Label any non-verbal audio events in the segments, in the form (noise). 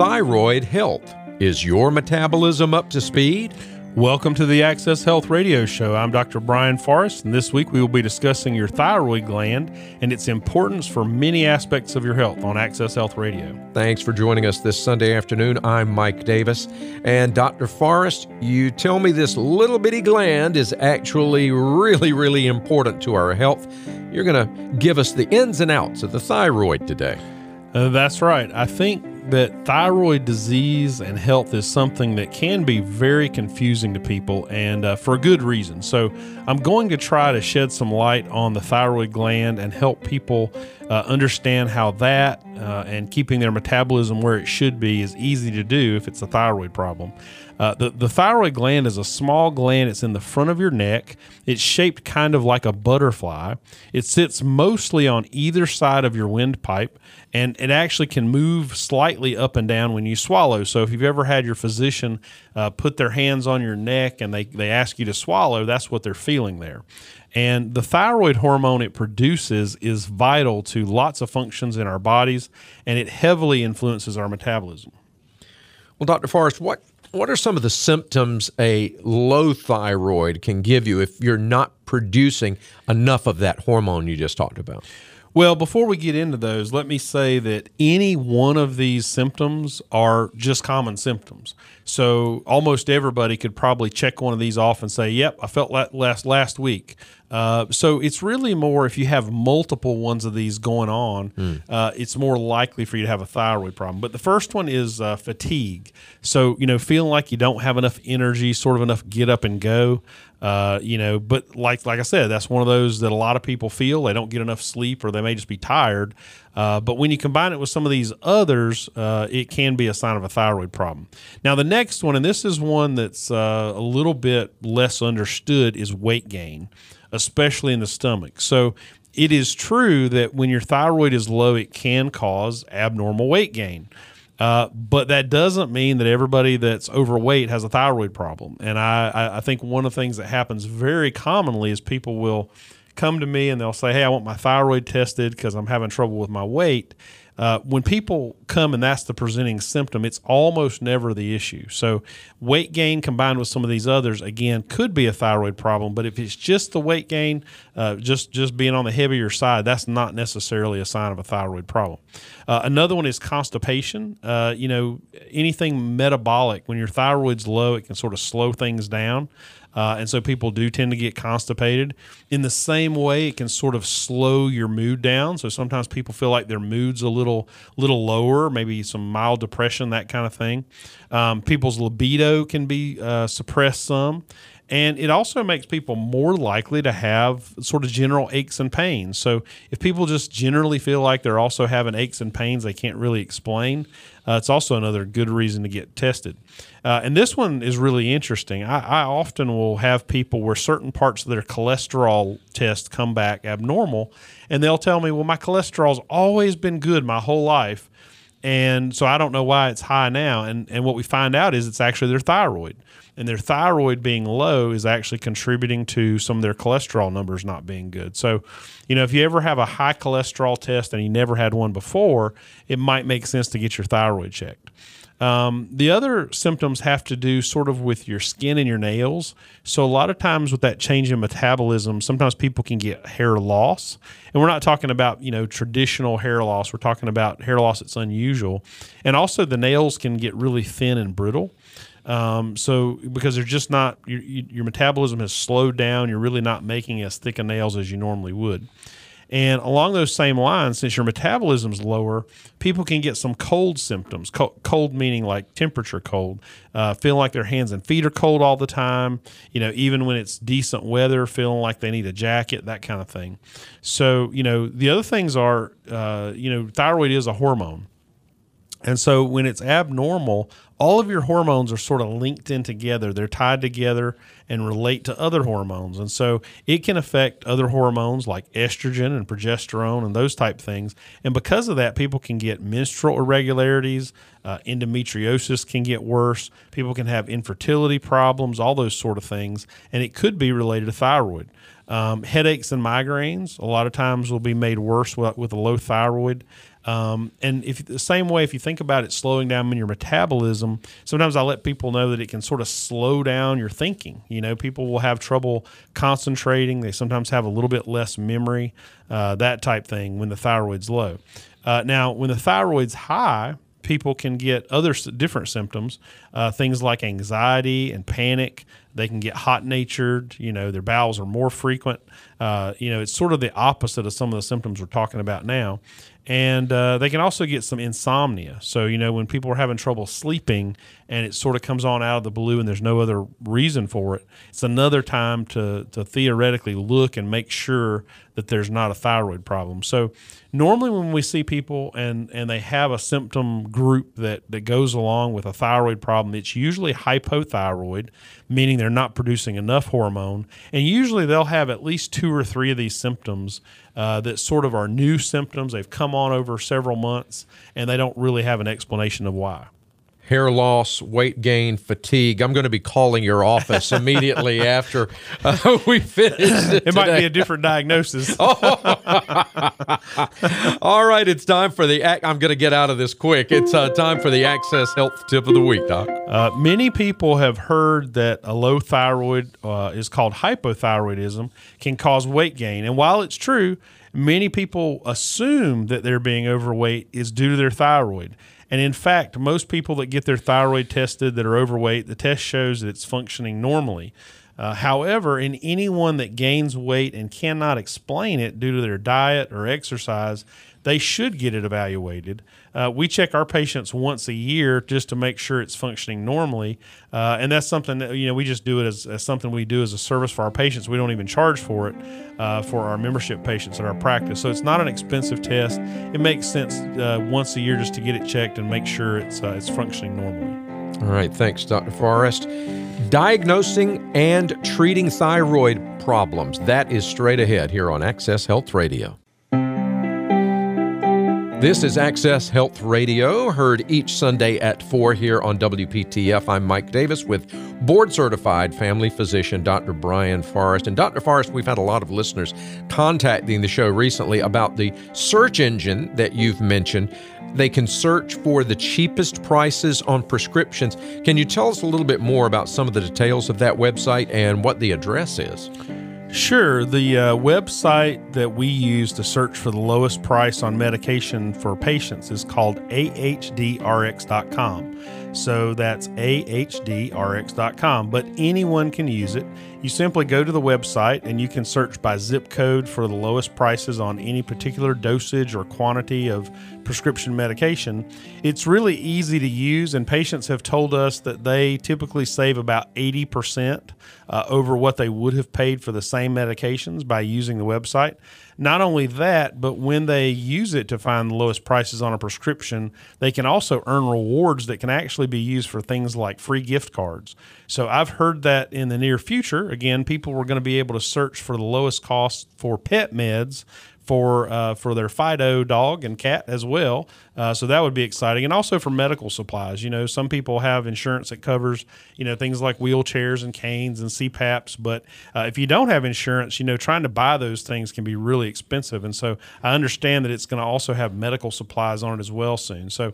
thyroid health. Is your metabolism up to speed? Welcome to the Access Health Radio Show. I'm Dr. Brian Forrest, and this week we will be discussing your thyroid gland and its importance for many aspects of your health on Access Health Radio. Thanks for joining us this Sunday afternoon. I'm Mike Davis. And Dr. Forrest, you tell me this little bitty gland is actually really, really important to our health. You're going to give us the ins and outs of the thyroid today. Uh, that's right. I think that thyroid disease and health is something that can be very confusing to people and uh, for a good reason. So, I'm going to try to shed some light on the thyroid gland and help people uh, understand how that uh, and keeping their metabolism where it should be is easy to do if it's a thyroid problem. Uh, the, the thyroid gland is a small gland. It's in the front of your neck. It's shaped kind of like a butterfly. It sits mostly on either side of your windpipe, and it actually can move slightly up and down when you swallow. So if you've ever had your physician uh, put their hands on your neck and they, they ask you to swallow, that's what they're feeling there. And the thyroid hormone it produces is vital to lots of functions in our bodies, and it heavily influences our metabolism. Well, Dr. Forrest, what what are some of the symptoms a low thyroid can give you if you're not producing enough of that hormone you just talked about? Well, before we get into those, let me say that any one of these symptoms are just common symptoms. So almost everybody could probably check one of these off and say, "Yep, I felt that last last week." Uh, so it's really more if you have multiple ones of these going on, mm. uh, it's more likely for you to have a thyroid problem. But the first one is uh, fatigue. So you know, feeling like you don't have enough energy, sort of enough get up and go. Uh, you know, but like like I said, that's one of those that a lot of people feel they don't get enough sleep or they may just be tired. Uh, but when you combine it with some of these others, uh, it can be a sign of a thyroid problem. Now, the next one, and this is one that's uh, a little bit less understood, is weight gain, especially in the stomach. So it is true that when your thyroid is low, it can cause abnormal weight gain. Uh, but that doesn't mean that everybody that's overweight has a thyroid problem. And I, I think one of the things that happens very commonly is people will come to me and they'll say, Hey, I want my thyroid tested because I'm having trouble with my weight. Uh, when people come and that's the presenting symptom, it's almost never the issue. So, weight gain combined with some of these others, again, could be a thyroid problem. But if it's just the weight gain, uh, just just being on the heavier side, that's not necessarily a sign of a thyroid problem. Uh, another one is constipation. Uh, you know, anything metabolic when your thyroid's low, it can sort of slow things down. Uh, and so people do tend to get constipated. In the same way, it can sort of slow your mood down. So sometimes people feel like their mood's a little little little lower, maybe some mild depression, that kind of thing. Um, people's libido can be uh, suppressed some. And it also makes people more likely to have sort of general aches and pains. So if people just generally feel like they're also having aches and pains they can't really explain, uh, it's also another good reason to get tested. Uh, and this one is really interesting. I, I, often will have people where certain parts of their cholesterol test come back abnormal, and they'll tell me, "Well, my cholesterol's always been good my whole life." And so I don't know why it's high now. And, and what we find out is it's actually their thyroid and their thyroid being low is actually contributing to some of their cholesterol numbers not being good. So, you know, if you ever have a high cholesterol test and you never had one before, it might make sense to get your thyroid checked. Um, the other symptoms have to do sort of with your skin and your nails. So, a lot of times with that change in metabolism, sometimes people can get hair loss. And we're not talking about, you know, traditional hair loss. We're talking about hair loss that's unusual. And also, the nails can get really thin and brittle. Um, so because they're just not your, your metabolism has slowed down, you're really not making as thick of nails as you normally would. And along those same lines, since your metabolism's lower, people can get some cold symptoms. Cold, meaning like temperature cold, uh, feeling like their hands and feet are cold all the time. You know, even when it's decent weather, feeling like they need a jacket, that kind of thing. So, you know, the other things are, uh, you know, thyroid is a hormone. And so when it's abnormal, all of your hormones are sort of linked in together. They're tied together and relate to other hormones. And so it can affect other hormones like estrogen and progesterone and those type things. And because of that, people can get menstrual irregularities, uh, endometriosis can get worse, people can have infertility problems, all those sort of things. And it could be related to thyroid. Um, headaches and migraines a lot of times will be made worse with, with a low thyroid. Um, and if the same way, if you think about it slowing down in your metabolism, sometimes I let people know that it can sort of slow down your thinking. You know, people will have trouble concentrating. They sometimes have a little bit less memory, uh, that type thing when the thyroid's low. Uh, now, when the thyroid's high, people can get other different symptoms, uh, things like anxiety and panic. They can get hot natured. You know, their bowels are more frequent. Uh, you know, it's sort of the opposite of some of the symptoms we're talking about now and uh, they can also get some insomnia. So you know when people are having trouble sleeping and it sort of comes on out of the blue and there's no other reason for it, it's another time to to theoretically look and make sure that there's not a thyroid problem. So normally when we see people and and they have a symptom group that that goes along with a thyroid problem, it's usually hypothyroid, meaning they're not producing enough hormone, and usually they'll have at least two or three of these symptoms uh, that sort of are new symptoms. They've come on over several months, and they don't really have an explanation of why hair loss, weight gain, fatigue. I'm going to be calling your office (laughs) immediately after uh, we finish. It, it might be a different diagnosis. (laughs) All right, it's time for the. I'm going to get out of this quick. It's uh, time for the Access Health Tip of the Week, Doc. Uh, many people have heard that a low thyroid uh, is called hypothyroidism, can cause weight gain, and while it's true. Many people assume that they're being overweight is due to their thyroid. And in fact, most people that get their thyroid tested that are overweight, the test shows that it's functioning normally. Uh, however, in anyone that gains weight and cannot explain it due to their diet or exercise, they should get it evaluated. Uh, we check our patients once a year just to make sure it's functioning normally, uh, and that's something that you know we just do it as, as, something we do as a service for our patients. We don't even charge for it uh, for our membership patients in our practice, so it's not an expensive test. It makes sense uh, once a year just to get it checked and make sure it's uh, it's functioning normally. All right, thanks, Dr. Forrest. Diagnosing and treating thyroid problems. That is straight ahead here on Access Health Radio. This is Access Health Radio, heard each Sunday at 4 here on WPTF. I'm Mike Davis with board certified family physician Dr. Brian Forrest. And Dr. Forrest, we've had a lot of listeners contacting the show recently about the search engine that you've mentioned. They can search for the cheapest prices on prescriptions. Can you tell us a little bit more about some of the details of that website and what the address is? Sure. The uh, website that we use to search for the lowest price on medication for patients is called ahdrx.com. So that's ahdrx.com, but anyone can use it. You simply go to the website and you can search by zip code for the lowest prices on any particular dosage or quantity of prescription medication. It's really easy to use, and patients have told us that they typically save about 80% uh, over what they would have paid for the same medications by using the website. Not only that, but when they use it to find the lowest prices on a prescription, they can also earn rewards that can actually be used for things like free gift cards. So I've heard that in the near future, again, people were going to be able to search for the lowest cost for pet meds for uh, for their Fido dog and cat as well. Uh, so that would be exciting, and also for medical supplies. You know, some people have insurance that covers you know things like wheelchairs and canes and CPAPs, but uh, if you don't have insurance, you know, trying to buy those things can be really expensive. And so I understand that it's going to also have medical supplies on it as well soon. So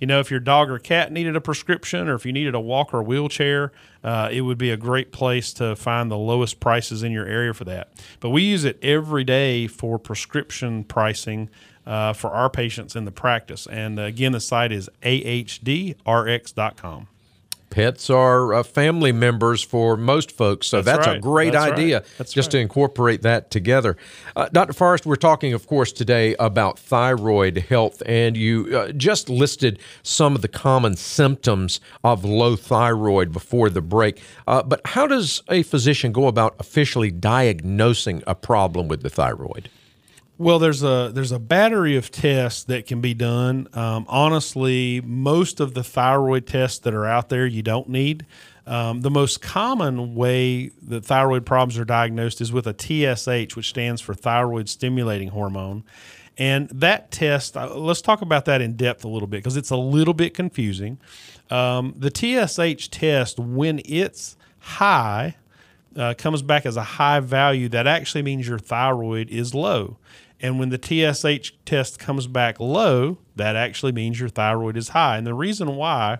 you know, if your dog or cat needed a prescription or if you needed a walker or wheelchair, uh, it would be a great place to find the lowest prices in your area for that. But we use it every day for prescription pricing uh, for our patients in the practice. And uh, again, the site is ahdrx.com pets are uh, family members for most folks. So that's, that's right. a great that's idea right. just right. to incorporate that together. Uh, Dr. Forrest, we're talking, of course, today about thyroid health, and you uh, just listed some of the common symptoms of low thyroid before the break. Uh, but how does a physician go about officially diagnosing a problem with the thyroid? Well, there's a there's a battery of tests that can be done. Um, honestly, most of the thyroid tests that are out there you don't need. Um, the most common way that thyroid problems are diagnosed is with a TSH, which stands for thyroid stimulating hormone. And that test, uh, let's talk about that in depth a little bit because it's a little bit confusing. Um, the TSH test, when it's high, uh, comes back as a high value, that actually means your thyroid is low. And when the TSH test comes back low, that actually means your thyroid is high. And the reason why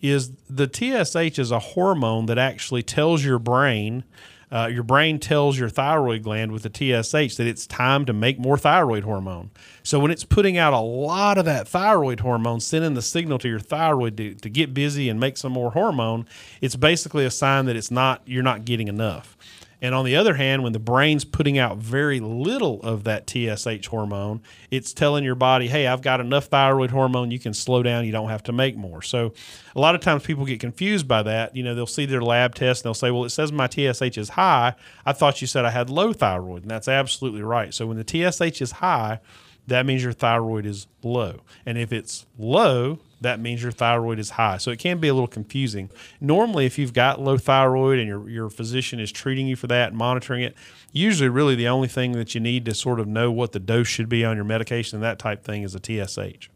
is the TSH is a hormone that actually tells your brain uh, your brain tells your thyroid gland with the TSH that it's time to make more thyroid hormone. So when it's putting out a lot of that thyroid hormone, sending the signal to your thyroid to, to get busy and make some more hormone, it's basically a sign that it's not you're not getting enough. And on the other hand, when the brain's putting out very little of that TSH hormone, it's telling your body, hey, I've got enough thyroid hormone. You can slow down. You don't have to make more. So a lot of times people get confused by that. You know, they'll see their lab test and they'll say, well, it says my TSH is high. I thought you said I had low thyroid. And that's absolutely right. So when the TSH is high, that means your thyroid is low. And if it's low, that means your thyroid is high. So it can be a little confusing. Normally, if you've got low thyroid and your, your physician is treating you for that and monitoring it, usually really the only thing that you need to sort of know what the dose should be on your medication and that type thing is a TSH.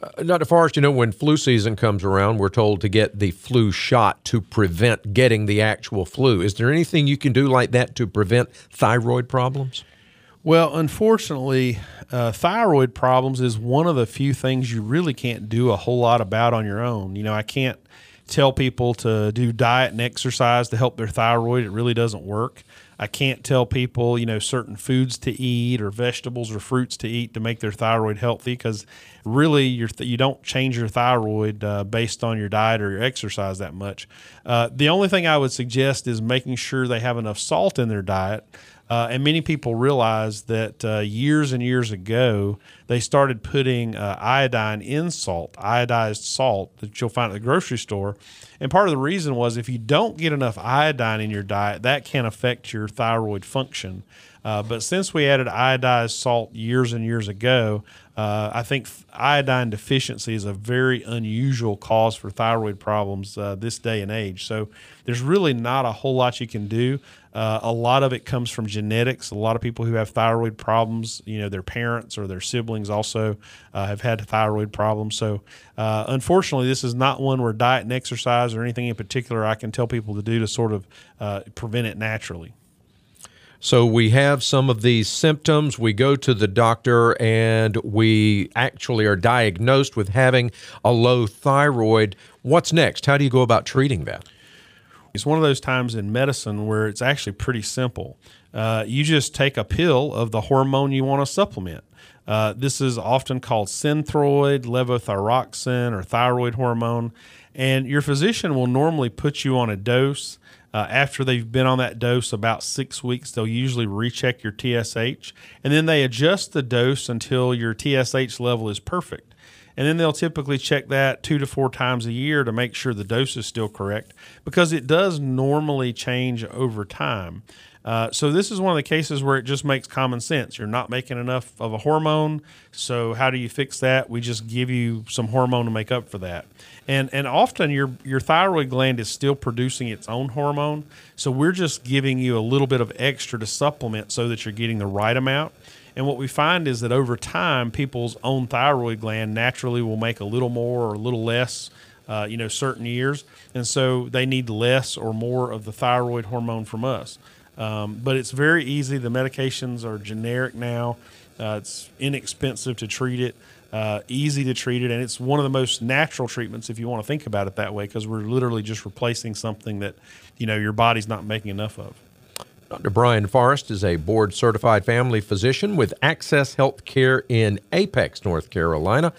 Uh, Dr. Forrest, you know, when flu season comes around, we're told to get the flu shot to prevent getting the actual flu. Is there anything you can do like that to prevent thyroid problems? Well, unfortunately, uh, thyroid problems is one of the few things you really can't do a whole lot about on your own. You know, I can't tell people to do diet and exercise to help their thyroid. It really doesn't work. I can't tell people, you know, certain foods to eat or vegetables or fruits to eat to make their thyroid healthy because really th- you don't change your thyroid uh, based on your diet or your exercise that much. Uh, the only thing I would suggest is making sure they have enough salt in their diet. Uh, and many people realize that uh, years and years ago, they started putting uh, iodine in salt, iodized salt that you'll find at the grocery store. And part of the reason was if you don't get enough iodine in your diet, that can affect your thyroid function. Uh, but since we added iodized salt years and years ago, uh, I think iodine deficiency is a very unusual cause for thyroid problems uh, this day and age. So there's really not a whole lot you can do. Uh, a lot of it comes from genetics. A lot of people who have thyroid problems, you know, their parents or their siblings also uh, have had thyroid problems. So uh, unfortunately, this is not one where diet and exercise or anything in particular I can tell people to do to sort of uh, prevent it naturally. So we have some of these symptoms. We go to the doctor and we actually are diagnosed with having a low thyroid. What's next? How do you go about treating that? It's one of those times in medicine where it's actually pretty simple. Uh, you just take a pill of the hormone you want to supplement. Uh, this is often called synthroid, levothyroxine, or thyroid hormone. And your physician will normally put you on a dose uh, after they've been on that dose about six weeks, they'll usually recheck your TSH and then they adjust the dose until your TSH level is perfect. And then they'll typically check that two to four times a year to make sure the dose is still correct because it does normally change over time. Uh, so this is one of the cases where it just makes common sense. You're not making enough of a hormone, so how do you fix that? We just give you some hormone to make up for that. And and often your your thyroid gland is still producing its own hormone, so we're just giving you a little bit of extra to supplement so that you're getting the right amount. And what we find is that over time, people's own thyroid gland naturally will make a little more or a little less, uh, you know, certain years. And so they need less or more of the thyroid hormone from us. Um, but it's very easy. The medications are generic now. Uh, it's inexpensive to treat it, uh, easy to treat it, and it's one of the most natural treatments if you want to think about it that way, because we're literally just replacing something that you know your body's not making enough of. Dr. Brian Forrest is a board certified family physician with Access Healthcare in Apex, North Carolina.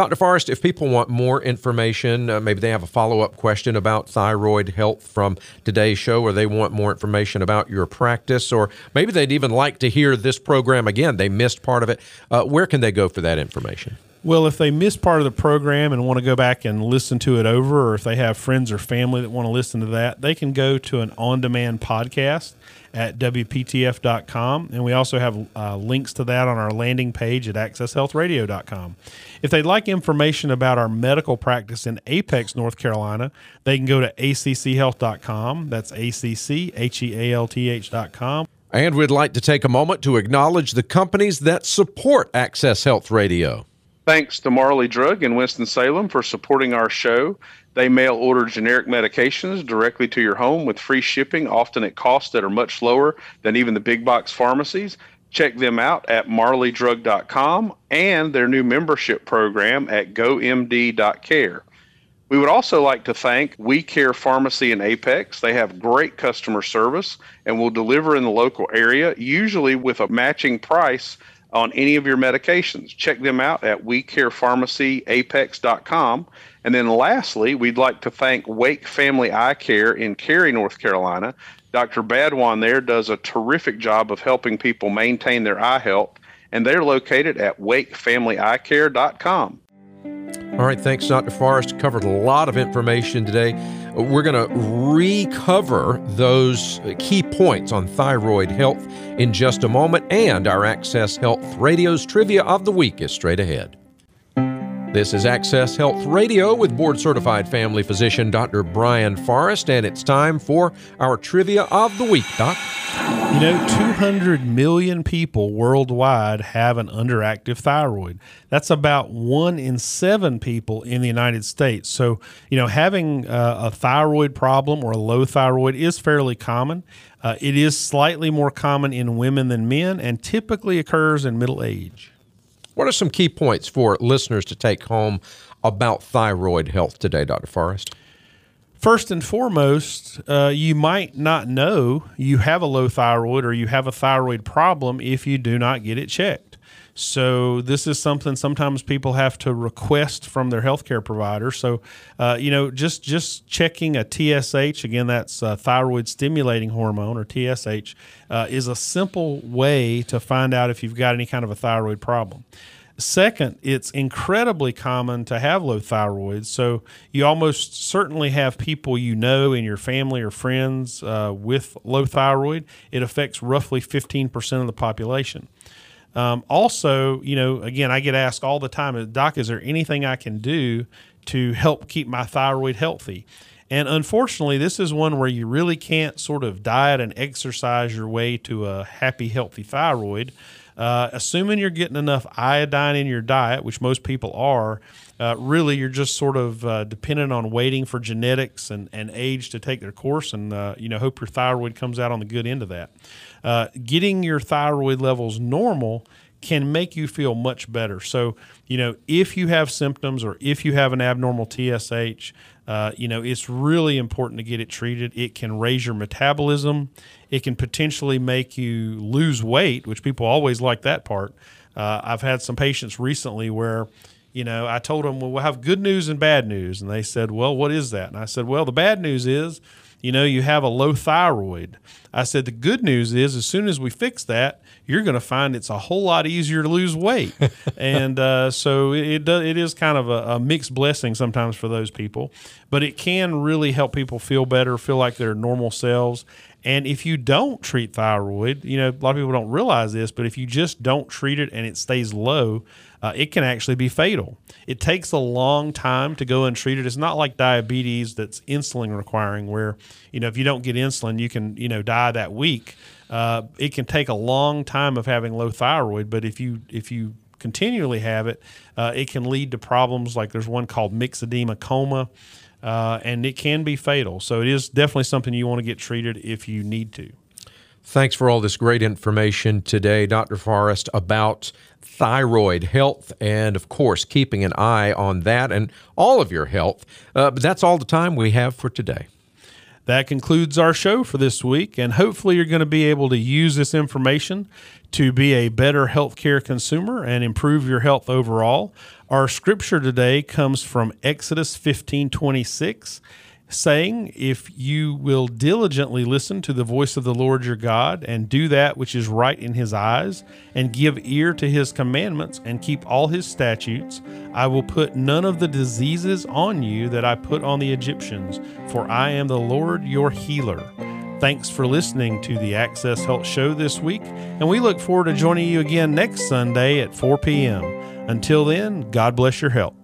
Dr. Forrest, if people want more information, uh, maybe they have a follow up question about thyroid health from today's show, or they want more information about your practice, or maybe they'd even like to hear this program again. They missed part of it. Uh, where can they go for that information? Well, if they missed part of the program and want to go back and listen to it over, or if they have friends or family that want to listen to that, they can go to an on demand podcast at WPTF.com. And we also have uh, links to that on our landing page at AccessHealthRadio.com. If they'd like information about our medical practice in Apex, North Carolina, they can go to ACCHealth.com. That's A C C H E A L T H.com. And we'd like to take a moment to acknowledge the companies that support Access Health Radio. Thanks to Marley Drug in Winston-Salem for supporting our show. They mail order generic medications directly to your home with free shipping, often at costs that are much lower than even the big box pharmacies. Check them out at marleydrug.com and their new membership program at gomd.care. We would also like to thank We Care Pharmacy in Apex. They have great customer service and will deliver in the local area, usually with a matching price on any of your medications. Check them out at wecarepharmacyapex.com. And then lastly, we'd like to thank Wake Family Eye Care in Cary, North Carolina. Dr. Badwan there does a terrific job of helping people maintain their eye health, and they're located at wakefamilyeyecare.com. All right, thanks, Dr. Forrest. Covered a lot of information today. We're going to recover those uh, key points on thyroid health in just a moment, and our Access Health Radio's Trivia of the Week is straight ahead. This is Access Health Radio with board certified family physician Dr. Brian Forrest, and it's time for our Trivia of the Week, Doc. You know, 200 million people worldwide have an underactive thyroid. That's about one in seven people in the United States. So, you know, having uh, a thyroid problem or a low thyroid is fairly common. Uh, it is slightly more common in women than men and typically occurs in middle age. What are some key points for listeners to take home about thyroid health today, Dr. Forrest? First and foremost, uh, you might not know you have a low thyroid or you have a thyroid problem if you do not get it checked. So this is something sometimes people have to request from their healthcare provider. So, uh, you know, just just checking a TSH again, that's a thyroid stimulating hormone or TSH, uh, is a simple way to find out if you've got any kind of a thyroid problem. Second, it's incredibly common to have low thyroid. So you almost certainly have people you know in your family or friends uh, with low thyroid. It affects roughly 15% of the population. Um, also, you know, again, I get asked all the time, Doc, is there anything I can do to help keep my thyroid healthy? And unfortunately, this is one where you really can't sort of diet and exercise your way to a happy, healthy thyroid. Uh, assuming you're getting enough iodine in your diet, which most people are, uh, really you're just sort of uh, dependent on waiting for genetics and, and age to take their course, and uh, you know hope your thyroid comes out on the good end of that. Uh, getting your thyroid levels normal can make you feel much better. So, you know, if you have symptoms or if you have an abnormal TSH, uh, you know, it's really important to get it treated. It can raise your metabolism. It can potentially make you lose weight, which people always like that part. Uh, I've had some patients recently where, you know, I told them, well, we'll have good news and bad news. And they said, well, what is that? And I said, well, the bad news is, you know, you have a low thyroid. I said, the good news is, as soon as we fix that, you're going to find it's a whole lot easier to lose weight. (laughs) and uh, so it, it is kind of a, a, mixed blessing sometimes for those people, but it can really help people feel better, feel like they're normal selves. And if you don't treat thyroid, you know, a lot of people don't realize this, but if you just don't treat it and it stays low, uh, it can actually be fatal. It takes a long time to go and treat it. It's not like diabetes that's insulin requiring, where you know if you don't get insulin, you can you know die that week. Uh, it can take a long time of having low thyroid, but if you if you continually have it, uh, it can lead to problems like there's one called myxedema coma, uh, and it can be fatal. So it is definitely something you want to get treated if you need to. Thanks for all this great information today, Dr. Forrest, about thyroid health and, of course, keeping an eye on that and all of your health. Uh, but that's all the time we have for today. That concludes our show for this week, and hopefully, you're going to be able to use this information to be a better healthcare consumer and improve your health overall. Our scripture today comes from Exodus 15 26 saying, If you will diligently listen to the voice of the Lord your God, and do that which is right in his eyes, and give ear to his commandments, and keep all his statutes, I will put none of the diseases on you that I put on the Egyptians, for I am the Lord your healer. Thanks for listening to the Access Health Show this week, and we look forward to joining you again next Sunday at 4 p.m. Until then, God bless your health.